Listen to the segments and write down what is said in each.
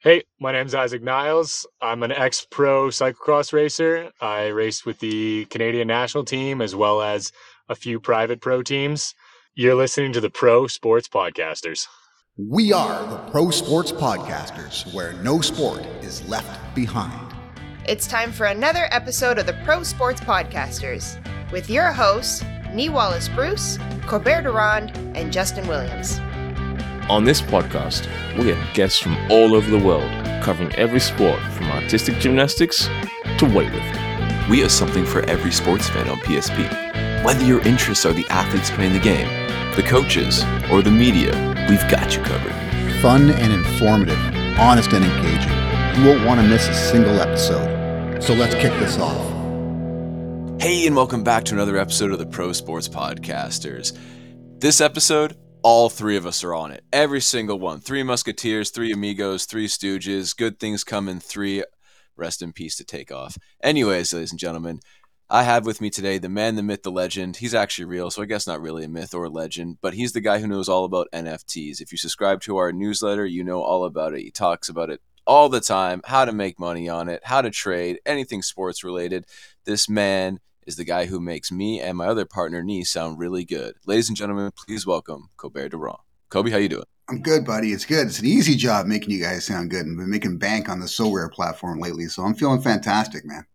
Hey, my name's Isaac Niles. I'm an ex pro cyclocross racer. I raced with the Canadian national team as well as a few private pro teams. You're listening to the Pro Sports Podcasters. We are the Pro Sports Podcasters, where no sport is left behind. It's time for another episode of the Pro Sports Podcasters with your hosts, Nee Wallace Bruce, Colbert Durand, and Justin Williams. On this podcast, we have guests from all over the world covering every sport from artistic gymnastics to weightlifting. We have something for every sports fan on PSP. Whether your interests are the athletes playing the game, the coaches, or the media, we've got you covered. Fun and informative, honest and engaging. You won't want to miss a single episode. So let's kick this off. Hey, and welcome back to another episode of the Pro Sports Podcasters. This episode, all three of us are on it. Every single one. Three Musketeers, three Amigos, three Stooges. Good things come in three. Rest in peace to Takeoff. Anyways, ladies and gentlemen, I have with me today the man, the myth, the legend. He's actually real, so I guess not really a myth or a legend, but he's the guy who knows all about NFTs. If you subscribe to our newsletter, you know all about it. He talks about it all the time how to make money on it, how to trade, anything sports related. This man is the guy who makes me and my other partner, Nee, sound really good. Ladies and gentlemen, please welcome Colbert Durand. Kobe, how you doing? I'm good, buddy. It's good. It's an easy job making you guys sound good and been making bank on the Sorare platform lately. So I'm feeling fantastic, man.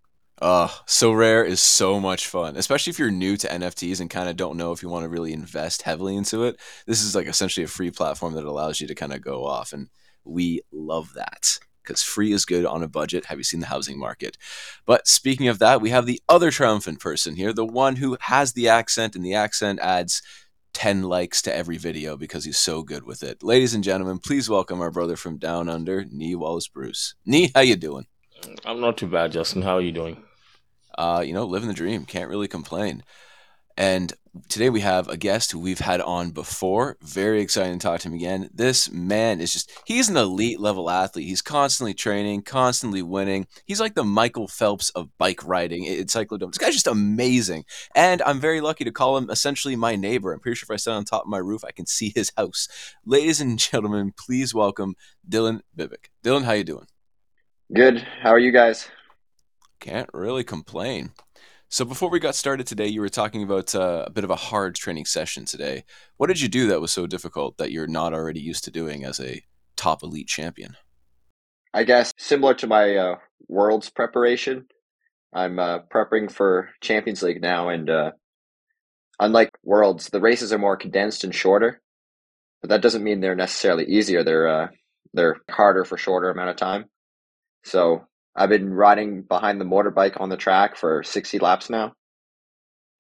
Uh, Sorare is so much fun, especially if you're new to NFTs and kind of don't know if you want to really invest heavily into it. This is like essentially a free platform that allows you to kind of go off, and we love that because free is good on a budget. Have you seen the housing market? But speaking of that, we have the other triumphant person here, the one who has the accent, and the accent adds 10 likes to every video because he's so good with it. Ladies and gentlemen, please welcome our brother from down under, Nee Wallace Bruce. Nee, how you doing? I'm not too bad, Justin. How are you doing? Uh, you know, living the dream. Can't really complain. And today we have a guest who we've had on before. Very excited to talk to him again. This man is just, he's an elite level athlete. He's constantly training, constantly winning. He's like the Michael Phelps of bike riding in cyclodome. This guy's just amazing. And I'm very lucky to call him essentially my neighbor. I'm pretty sure if I stand on top of my roof, I can see his house. Ladies and gentlemen, please welcome Dylan Bibic. Dylan, how you doing? Good. How are you guys? Can't really complain. So before we got started today, you were talking about uh, a bit of a hard training session today. What did you do that was so difficult that you're not already used to doing as a top elite champion? I guess similar to my uh, world's preparation, I'm uh, prepping for Champions League now, and uh, unlike worlds, the races are more condensed and shorter. But that doesn't mean they're necessarily easier. They're uh, they're harder for shorter amount of time. So I've been riding behind the motorbike on the track for 60 laps now.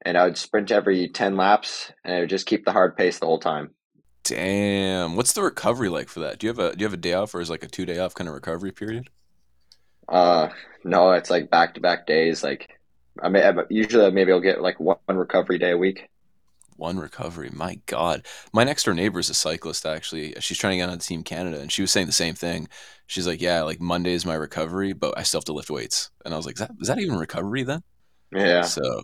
And I would sprint every 10 laps and I would just keep the hard pace the whole time. Damn. What's the recovery like for that? Do you have a do you have a day off or is like a two day off kind of recovery period? Uh no, it's like back to back days. Like I may usually maybe I'll get like one recovery day a week. One recovery. My God. My next door neighbor is a cyclist, actually. She's trying to get on Team Canada, and she was saying the same thing. She's like, Yeah, like Monday is my recovery, but I still have to lift weights. And I was like, Is that, is that even recovery then? Yeah. So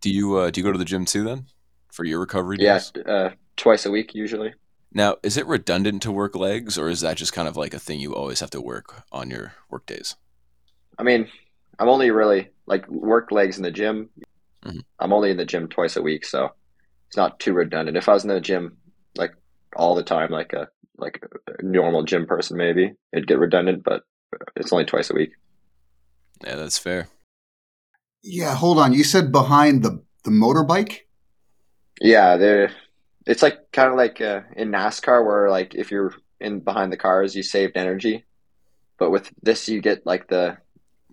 do you uh, do you go to the gym too then for your recovery days? Yeah, uh, twice a week usually. Now, is it redundant to work legs, or is that just kind of like a thing you always have to work on your work days? I mean, I'm only really like work legs in the gym. Mm-hmm. I'm only in the gym twice a week, so it's not too redundant. If I was in the gym like all the time, like a like a normal gym person, maybe it'd get redundant. But it's only twice a week. Yeah, that's fair. Yeah, hold on. You said behind the the motorbike. Yeah, there. It's like kind of like uh, in NASCAR, where like if you're in behind the cars, you saved energy, but with this, you get like the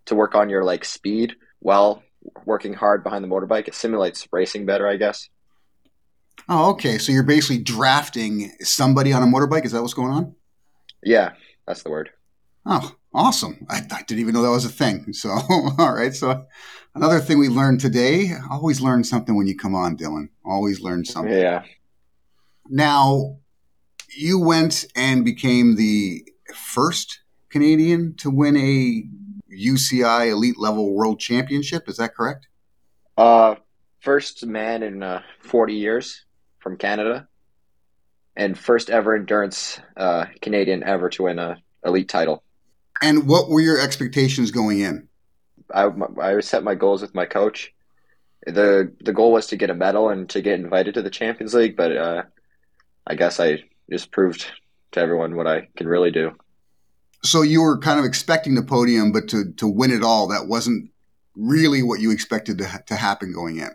to work on your like speed while working hard behind the motorbike. It simulates racing better, I guess. Oh, okay. So you're basically drafting somebody on a motorbike. Is that what's going on? Yeah, that's the word. Oh, awesome. I, I didn't even know that was a thing. So, all right. So, another thing we learned today always learn something when you come on, Dylan. Always learn something. Yeah. Now, you went and became the first Canadian to win a UCI elite level world championship. Is that correct? Uh, first man in uh, 40 years from Canada, and first ever endurance uh, Canadian ever to win a elite title. And what were your expectations going in? I I set my goals with my coach. the The goal was to get a medal and to get invited to the Champions League, but uh, I guess I just proved to everyone what I can really do. So you were kind of expecting the podium, but to to win it all, that wasn't really what you expected to ha- to happen going in.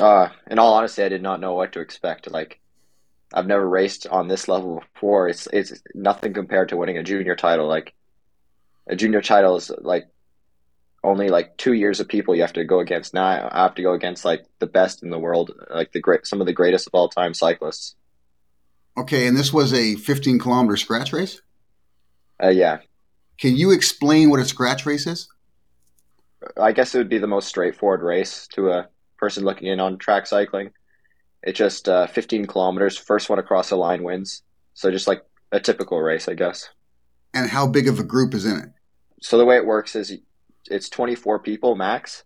Uh, in all honesty, I did not know what to expect. Like, I've never raced on this level before. It's it's nothing compared to winning a junior title. Like, a junior title is like only like two years of people you have to go against. Now I have to go against like the best in the world, like the great, some of the greatest of all time cyclists. Okay, and this was a 15 kilometer scratch race. Uh, yeah. Can you explain what a scratch race is? I guess it would be the most straightforward race to a person looking in on track cycling. It's just uh, 15 kilometers. First one across the line wins. So just like a typical race, I guess. And how big of a group is in it? So the way it works is it's 24 people max.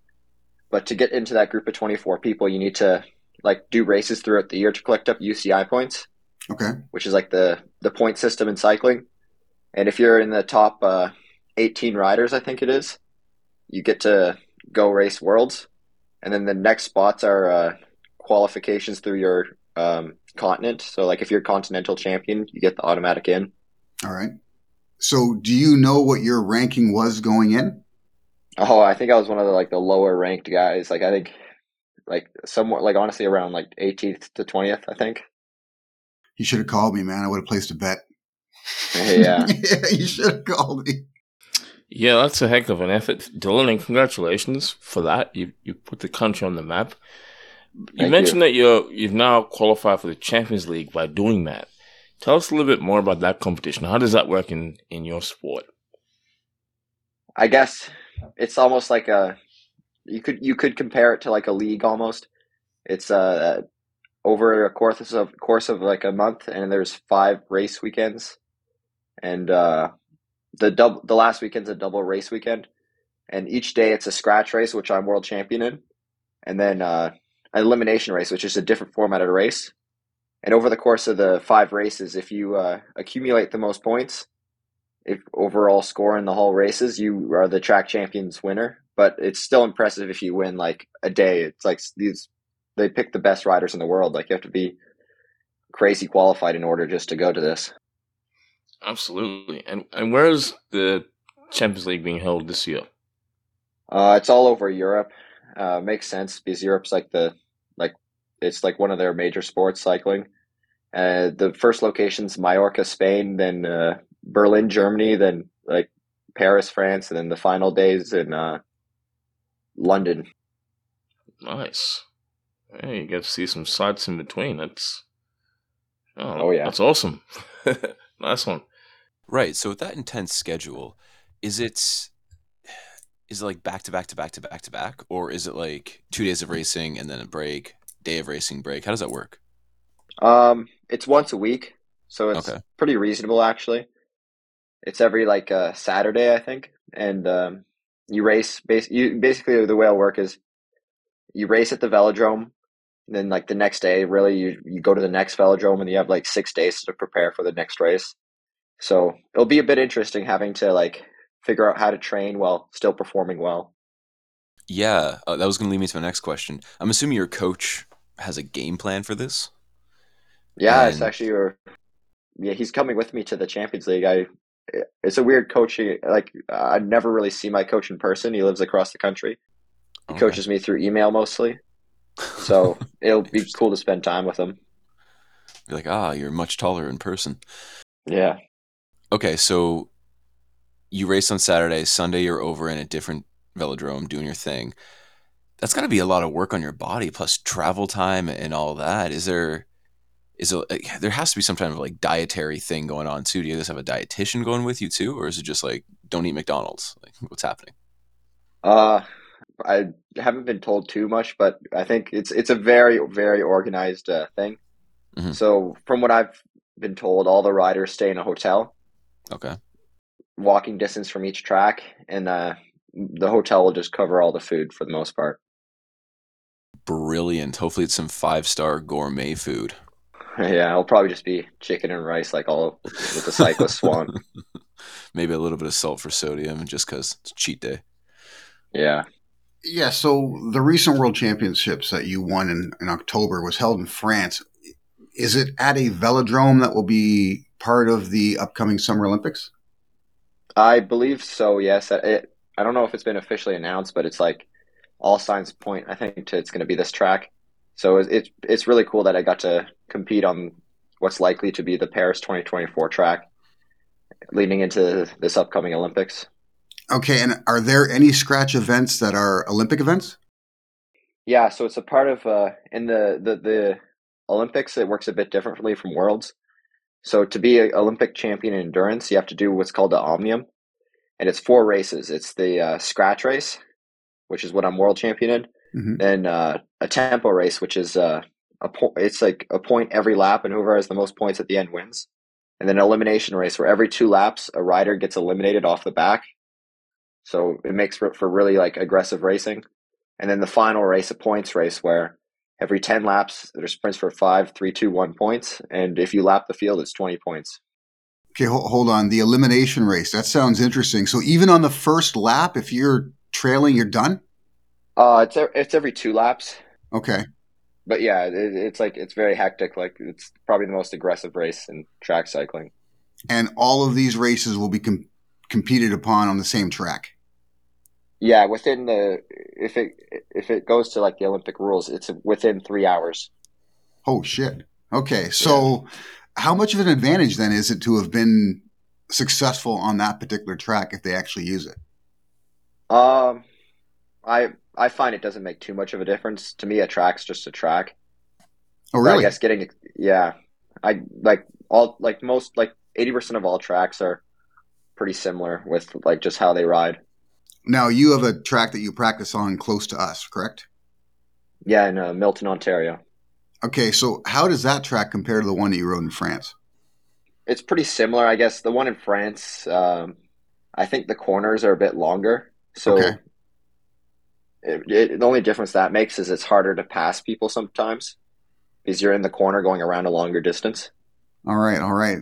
But to get into that group of 24 people, you need to like do races throughout the year to collect up UCI points. Okay. Which is like the the point system in cycling. And if you're in the top uh, 18 riders, I think it is, you get to go race worlds. And then the next spots are uh, qualifications through your um, continent. So, like if you're continental champion, you get the automatic in. All right. So, do you know what your ranking was going in? Oh, I think I was one of the like the lower ranked guys. Like I think like somewhat like honestly around like 18th to 20th, I think. You should have called me, man. I would have placed a bet. Yeah. yeah, you should have called me. Yeah, that's a heck of an effort, Dylan, and congratulations for that. You you put the country on the map. You Thank mentioned you. that you're you've now qualified for the Champions League by doing that. Tell us a little bit more about that competition. How does that work in in your sport? I guess it's almost like a you could you could compare it to like a league almost. It's uh over a course of course of like a month, and there's five race weekends, and uh, the double the last weekend's a double race weekend, and each day it's a scratch race, which I'm world champion in, and then uh, an elimination race, which is a different format of a race. And over the course of the five races, if you uh, accumulate the most points, if overall score in the whole races, you are the track champions winner. But it's still impressive if you win like a day. It's like these they pick the best riders in the world. Like you have to be crazy qualified in order just to go to this. Absolutely. And and where is the Champions League being held this year? Uh, it's all over Europe. Uh, makes sense because Europe's like the like it's like one of their major sports cycling. Uh, the first location's Mallorca, Spain, then uh, Berlin, Germany, then like Paris, France, and then the final days in uh, London. Nice. Yeah, you get to see some sights in between. That's oh, Oh, yeah. that's awesome. nice one. Right. So with that intense schedule, is it is it like back to back to back to back to back, or is it like two days of racing and then a break, day of racing break? How does that work? Um, it's once a week, so it's Okay. pretty reasonable actually. It's every like uh, Saturday, I think, and um, you race. Bas- you basically the way it'll work is you race at the velodrome. Then like the next day, really, you you go to the next velodrome, and you have like six days to prepare for the next race. So it'll be a bit interesting having to like figure out how to train while still performing well. Yeah, uh, that was going to lead me to my next question. I'm assuming your coach has a game plan for this. Yeah, it's actually your, yeah, he's coming with me to the Champions League. I it's a weird coaching like I never really see my coach in person. He lives across the country. He Okay. coaches me through email mostly. So it'll be cool to spend time with him. You're like, ah, you're much taller in person. Yeah. Okay, so you race on Saturday, Sunday you're over in a different velodrome doing your thing. That's got to be a lot of work on your body plus travel time and all that. Is there is like, there has to be some kind of like dietary thing going on too. Do you guys have a dietitian going with you too, or is it just like don't eat McDonald's? Like what's happening? Uh I haven't been told too much, but I think it's it's a very very organized uh, thing. Mhm. So from what I've been told, all the riders stay in a hotel, Okay, walking distance from each track, and uh, the hotel will just cover all the food for the most part. brilliant. Hopefully it's some five star gourmet food. Yeah, it'll probably just be chicken and rice, like all with the cyclists want. maybe a little bit of salt for sodium, just because it's cheat day. Yeah. Yeah, so the recent World Championships that you won in, in October was held in France. Is it at a velodrome that will be part of the upcoming Summer Olympics? I believe so. Yes. It, I don't know if it's been officially announced, but it's like all signs point. I think to, it's going to be this track. So it's, it's it's really cool that I got to compete on what's likely to be the Paris 2024 track, leading into this upcoming Olympics. Okay, and are there any scratch events that are Olympic events? Yeah, so it's a part of uh, in the, the the Olympics. It works a bit differently from Worlds. So to be an Olympic champion in endurance, you have to do what's called the Omnium, and it's four races. It's the uh, scratch race, which is what I'm world champion in. Mm-hmm. Then uh, a tempo race, which is uh, a po- it's like a point every lap, and whoever has the most points at the end wins. And then an elimination race, where every two laps a rider gets eliminated off the back. So it makes for, for really like aggressive racing. And then the final race, a points race, where every 10 laps there's sprints for five, three, two, one points. And if you lap the field, it's 20 points. Okay, hold on. The elimination race. That sounds interesting. So even on the first lap, if you're trailing, you're done. Uh, it's it's every two laps. Okay. But yeah, it, it's like it's very hectic. Like it's probably the most aggressive race in track cycling. And all of these races will be com- competed upon on the same track. Yeah, within the if it if it goes to like the Olympic rules, it's within three hours. Oh shit! Okay, so yeah. how much of an advantage then is it to have been successful on that particular track if they actually use it? Um, I I find it doesn't make too much of a difference. To me, a track's just a track. Oh, really? But I guess getting yeah, I like all like most like eighty percent of all tracks are pretty similar with like just how they ride. Now you have a track that you practice on close to us, correct? Yeah, in uh, Milton, Ontario. Okay, so how does that track compare to the one that you rode in France? It's pretty similar, I guess. The one in France, um, I think the corners are a bit longer, so okay. it, it, the only difference that makes is it's harder to pass people sometimes because you're in the corner going around a longer distance. All right, all right.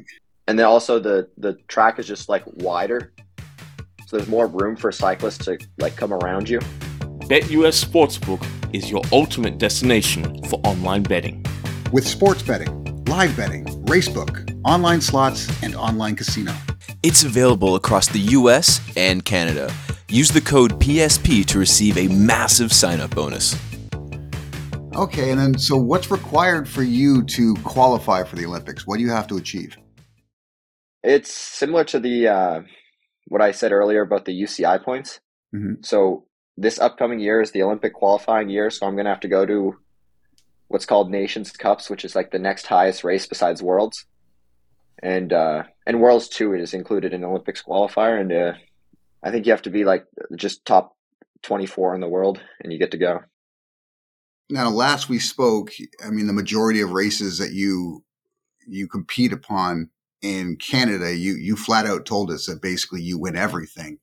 And then also the the track is just like wider, there's more room for cyclists to like come around you. BetUS Sportsbook is your ultimate destination for online betting. With sports betting, live betting, racebook, online slots, and online casino. It's available across the US and Canada. Use the code PSP to receive a massive sign up bonus. Okay, and then so what's required for you to qualify for the Olympics? What do you have to achieve? It's similar to the uh, what I said earlier about the UCI points. Mm-hmm. So this upcoming year is the Olympic qualifying year, so I'm going to have to go to what's called Nations Cups, which is like the next highest race besides Worlds, and uh, and Worlds too is included in Olympics qualifier, and uh, I think you have to be like just top 24 in the world, and you get to go. Now, last we spoke, I mean, the majority of races that you you compete upon in Canada, you you flat out told us that basically you win everything.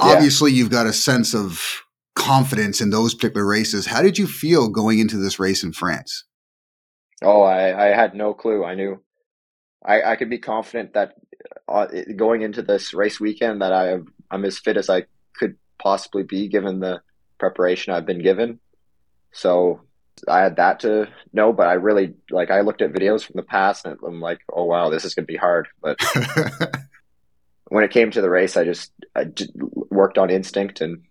Yeah. Obviously, you've got a sense of confidence in those particular races. How did you feel going into this race in France? Oh, I, I had no clue. I knew I, I could be confident that uh, going into this race weekend that I I'm as fit as I could possibly be given the preparation I've been given. So I had that to know, but I really like I looked at videos from the past and I'm like, oh wow, this is gonna be hard. But when it came to the race, I just I worked on instinct and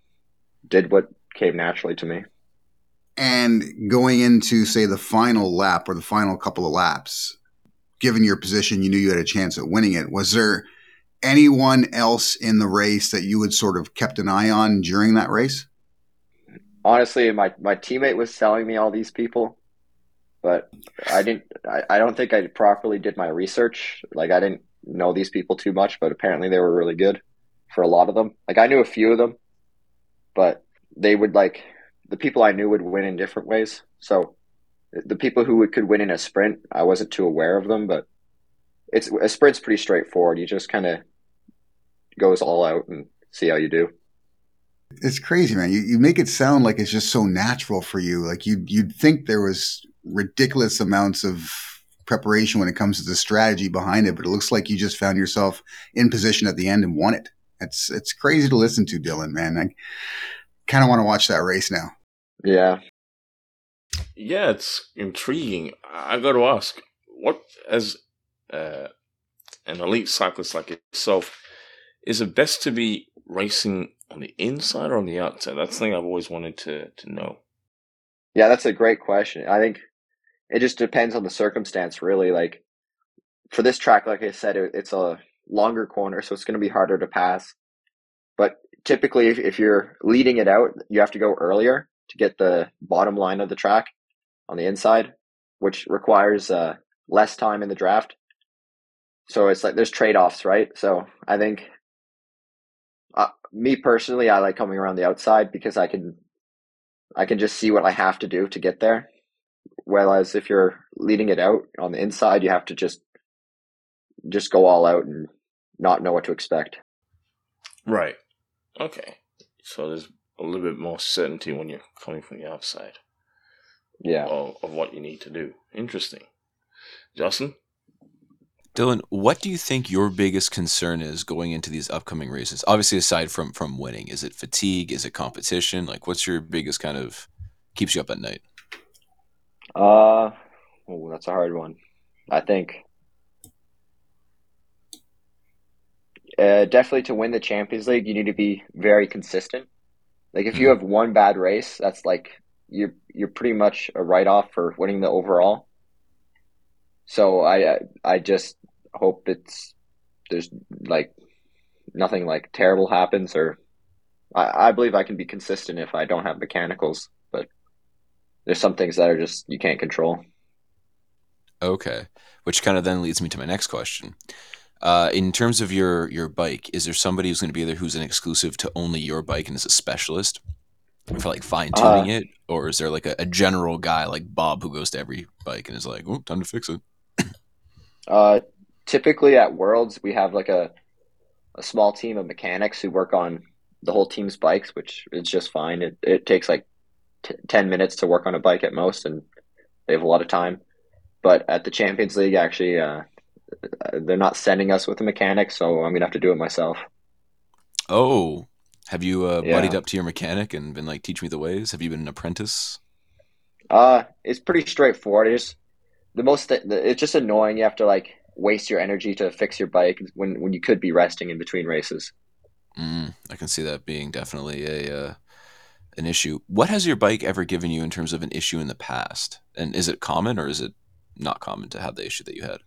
did what came naturally to me. And going into say the final lap or the final couple of laps, given your position, you knew you had a chance at winning it. Was there anyone else in the race that you had sort of kept an eye on during that race? Honestly, my my teammate was telling me all these people, but I didn't. I, I don't think I properly did my research. Like I didn't know these people too much, but apparently they were really good for a lot of them. Like I knew a few of them, but they would like the people I knew would win in different ways. So the people who could win in a sprint, I wasn't too aware of them, but it's a sprint's pretty straightforward. You just kind of goes all out and see how you do. It's crazy, man. You, you make it sound like it's just so natural for you. Like you you'd think there was ridiculous amounts of preparation when it comes to the strategy behind it, but it looks like you just found yourself in position at the end and won it. It's it's crazy to listen to, Dylan. Man, I kind of want to watch that race now. Yeah. Yeah, it's intriguing. I got to ask, what as uh, an elite cyclist like yourself, is it best to be racing on the inside or on the outside? That's the thing I've always wanted to to know. Yeah, that's a great question. I think it just depends on the circumstance, really. Like for this track, like I said, it, it's a longer corner, so it's going to be harder to pass. But typically, if, if you're leading it out, you have to go earlier to get the bottom line of the track on the inside, which requires uh, less time in the draft. So it's like there's trade offs, right? So I think me personally, I like coming around the outside because I can I can just see what I have to do to get there. Whereas if you're leading it out on the inside, you have to just just go all out and not know what to expect. Right. Okay. So there's a little bit more certainty when you're coming from the outside. Yeah. Of, of what you need to do. Interesting. Justin? Dylan, what do you think your biggest concern is going into these upcoming races? Obviously, aside from from winning, is it fatigue? Is it competition? Like, what's your biggest kind of keeps you up at night? Uh, oh, that's a hard one. I think uh, definitely to win the Champions League, you need to be very consistent. Like if you have one bad race, that's like you're you're pretty much a write off for winning the overall. So I I just hope it's there's like nothing like terrible happens or I, I believe I can be consistent if I don't have mechanicals, but there's some things that are just you can't control. Okay, which kind of then leads me to my next question. Uh, in terms of your your bike, is there somebody who's going to be there who's an exclusive to only your bike and is a specialist for like fine tuning Uh, it, or is there like a, a general guy like Bob who goes to every bike and is like, "Oh, time to fix it"? Uh, typically at Worlds, we have like a a small team of mechanics who work on the whole team's bikes, which is just fine. It it takes like t- ten minutes to work on a bike at most, and they have a lot of time. But at the Champions League, actually, uh, they're not sending us with a mechanic, so I'm gonna have to do it myself. Oh, have you uh, Yeah. buddied up to your mechanic and been like, "Teach me the ways"? Have you been an apprentice? Uh, it's pretty straightforward. It's the most. It's just annoying. You have to like waste your energy to fix your bike when when you could be resting in between races. Mm, I can see that being definitely a uh, an issue. What has your bike ever given you in terms of an issue in the past? And is it common or is it not common to have the issue that you had?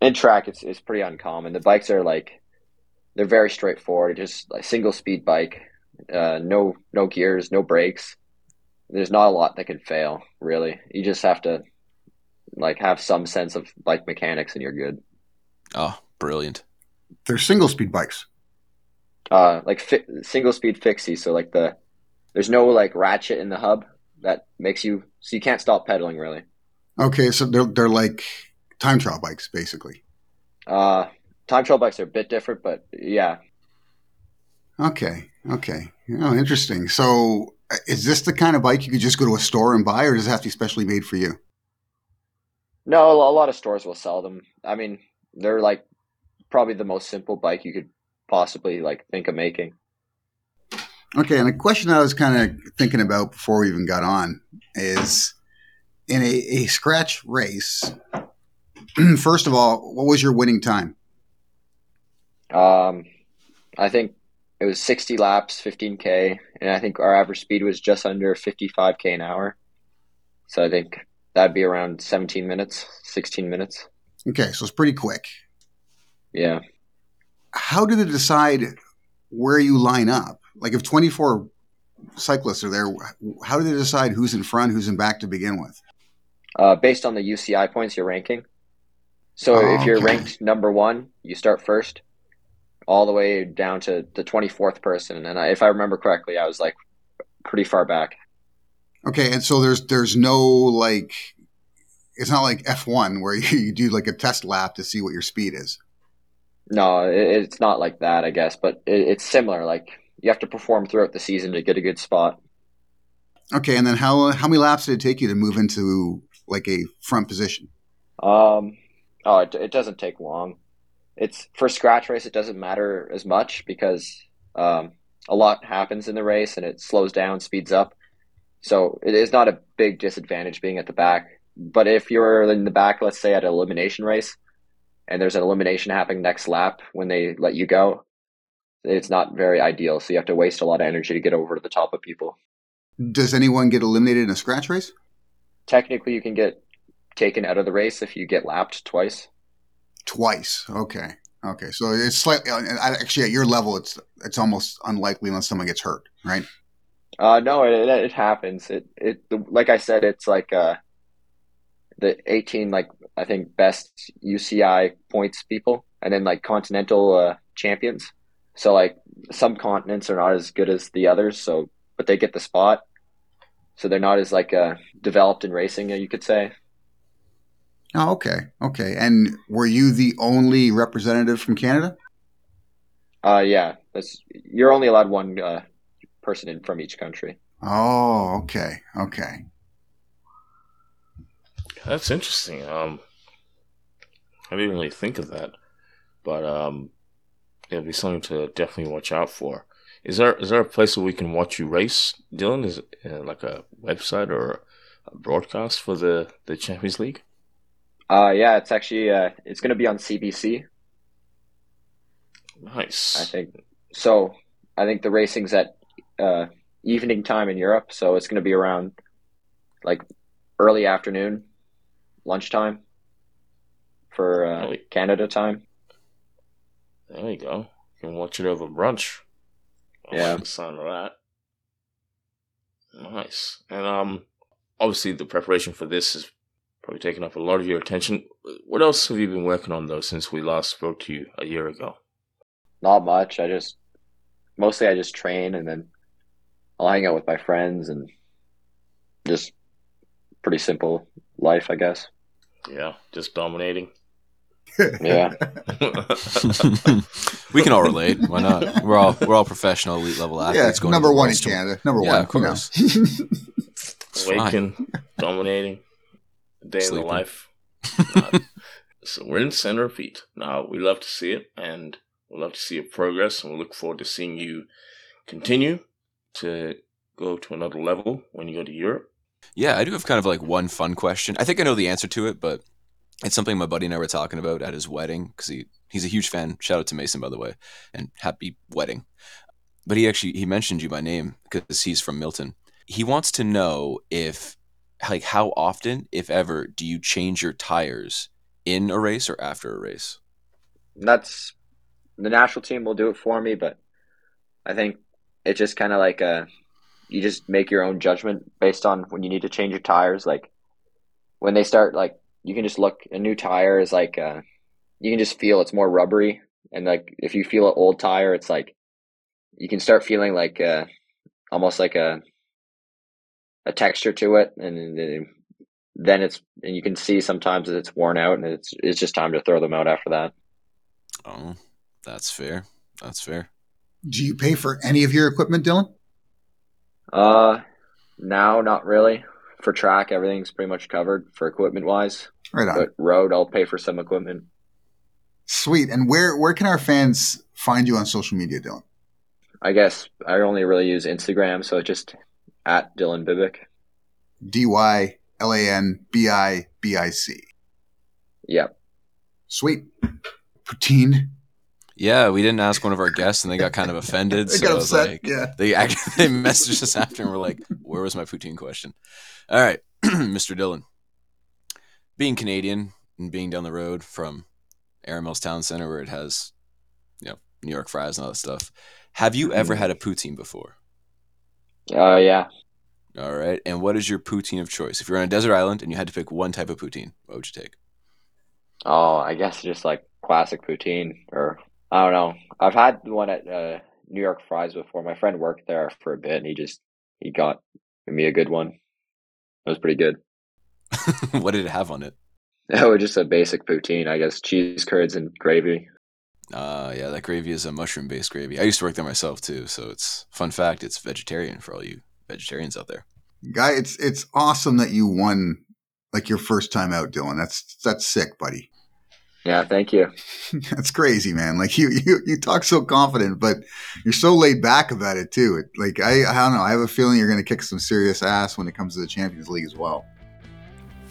In track, it's it's pretty uncommon. The bikes are like they're very straightforward. Just a single speed bike, uh, no no gears, no brakes. There's not a lot that can fail. Really, you just have to like have some sense of bike mechanics, and you're good. Oh, brilliant. They're single speed bikes. Uh, like fi- single speed fixie. So like the there's no like ratchet in the hub that makes you so you can't stop pedaling really. Okay, so they're they're like time trial bikes, basically. Uh, time trial bikes are a bit different, but yeah, Okay, okay. Oh, interesting. So, uh, is this the kind of bike you could just go to a store and buy, or does it have to be specially made for you? No, a lot of stores will sell them. I mean, they're like probably the most simple bike you could possibly like think of making. Okay, and a question I was kind of thinking about before we even got on is in a, a scratch race. first of all, what was your winning time? Um, I think it was 60 laps, 15k, and I think our average speed was just under 55k an hour. So I think that'd be around 17 minutes, 16 minutes. Okay, so it's pretty quick. Yeah. How do they decide where you line up? Like, if 24 cyclists are there, how do they decide who's in front, who's in back to begin with? Uh, based on the UCI points you're ranking. So Oh, if you're okay. ranked number one, you start first, all the way down to the 24th person. And I, if I remember correctly, I was like pretty far back. Okay, and so there's there's no like, it's not like F1 where you, you do like a test lap to see what your speed is. No, it, it's not like that, I guess, but it, it's similar. Like you have to perform throughout the season to get a good spot. Okay, and then how how many laps did it take you to move into like a front position? Um, oh, it, it doesn't take long. It's for scratch race. It doesn't matter as much because um, a lot happens in the race and it slows down, speeds up. So it is not a big disadvantage being at the back. But if you're in the back, let's say at an elimination race, and there's an elimination happening next lap when they let you go, it's not very ideal. So you have to waste a lot of energy to get over to the top of people. Does anyone get eliminated in a scratch race? Technically, you can get taken out of the race if you get lapped twice. Twice. Okay. Okay. So it's slightly uh, actually at your level, it's it's almost unlikely unless someone gets hurt, right? Uh, no, it, it happens. It it like I said, it's like uh, the eighteen like I think best UCI points people, and then like continental uh, champions. So like some continents are not as good as the others, so but they get the spot. So they're not as like uh, developed in racing, you could say. Oh, okay, okay. And were you the only representative from Canada? Uh, yeah. That's, you're only allowed one uh, person in from each country. Oh, okay, okay. That's interesting. Um, I didn't really think of that, but um, it'll be something to definitely watch out for. Is there is there a place where we can watch you race, Dylan? Is it uh, like a website or a broadcast for the the Champions League? Uh, yeah, it's actually uh, it's going to be on CBC. Nice. I think so. I think the racing's at uh, evening time in Europe, so it's going to be around like early afternoon, lunchtime for uh, Canada time. There you go. You can watch it over brunch. I yeah, the of that. Nice. And um, obviously the preparation for this is probably taking up a lot of your attention. What else have you been working on though since we last spoke to you a year ago? Not much. I just mostly I just train and then I'll hang out with my friends and just pretty simple life, I guess. Yeah, just dominating. yeah. we can all relate. Why not? We're all we're all professional elite level athletes. Yeah, number one in Canada. Number yeah, one, of course. Waking, dominating, day Sleeping. in the life. so we're in center of feet. Now we love to see it, and we love to see your progress, and we look forward to seeing you continue to go to another level when you go to Europe. Yeah, I do have kind of like one fun question. I think I know the answer to it, but it's something my buddy and I were talking about at his wedding because he he's a huge fan. Shout out to Mason, by the way, and happy wedding. But he actually he mentioned you by name because he's from Milton. He wants to know if like how often, if ever, do you change your tires in a race or after a race? That's the national team will do it for me, but I think it's just kind of like a you just make your own judgment based on when you need to change your tires. Like when they start, like you can just look a new tire is like uh, you can just feel it's more rubbery, and like if you feel an old tire, it's like you can start feeling like uh, almost like a a texture to it, and then it's and you can see sometimes that it's worn out, and it's it's just time to throw them out after that. Oh, that's fair. That's fair. Do you pay for any of your equipment, Dylan? Uh, now not really. For track, everything's pretty much covered for equipment wise. Right on. But road, I'll pay for some equipment. Sweet. And where where can our fans find you on social media, Dylan? I guess I only really use Instagram, so just at Dylan Bibic. D Y L A N B I B I C. Yep. Sweet. Poutine. Yeah, we didn't ask one of our guests, and they got kind of offended. they so got upset. Like, yeah, they actually they messaged us after and were like, "Where was my poutine question?" All right, Mr. Dylan, being Canadian and being down the road from Erin Mills Town Center, where it has, you know, New York fries and all that stuff, have you ever had a poutine before? Uh, yeah. All right, and what is your poutine of choice? If you're on a desert island and you had to pick one type of poutine, what would you take? Oh, I guess just like classic poutine or I don't know. I've had one at uh, New York Fries before. My friend worked there for a bit, and he just he got me a good one. It was pretty good. what did it have on it? Oh, just a basic poutine, I guess. Cheese curds and gravy. Uh yeah, that gravy is a mushroom based gravy. I used to work there myself too, so it's fun fact, it's vegetarian for all you vegetarians out there. Guy, it's it's awesome that you won like your first time out, Dylan. That's that's sick, buddy. Yeah, thank you. That's crazy, man. Like you, you, you talk so confident, but you're so laid back about it too. It, like I, I don't know. I have a feeling you're going to kick some serious ass when it comes to the Champions League as well.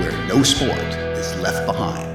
Where no sport is left behind.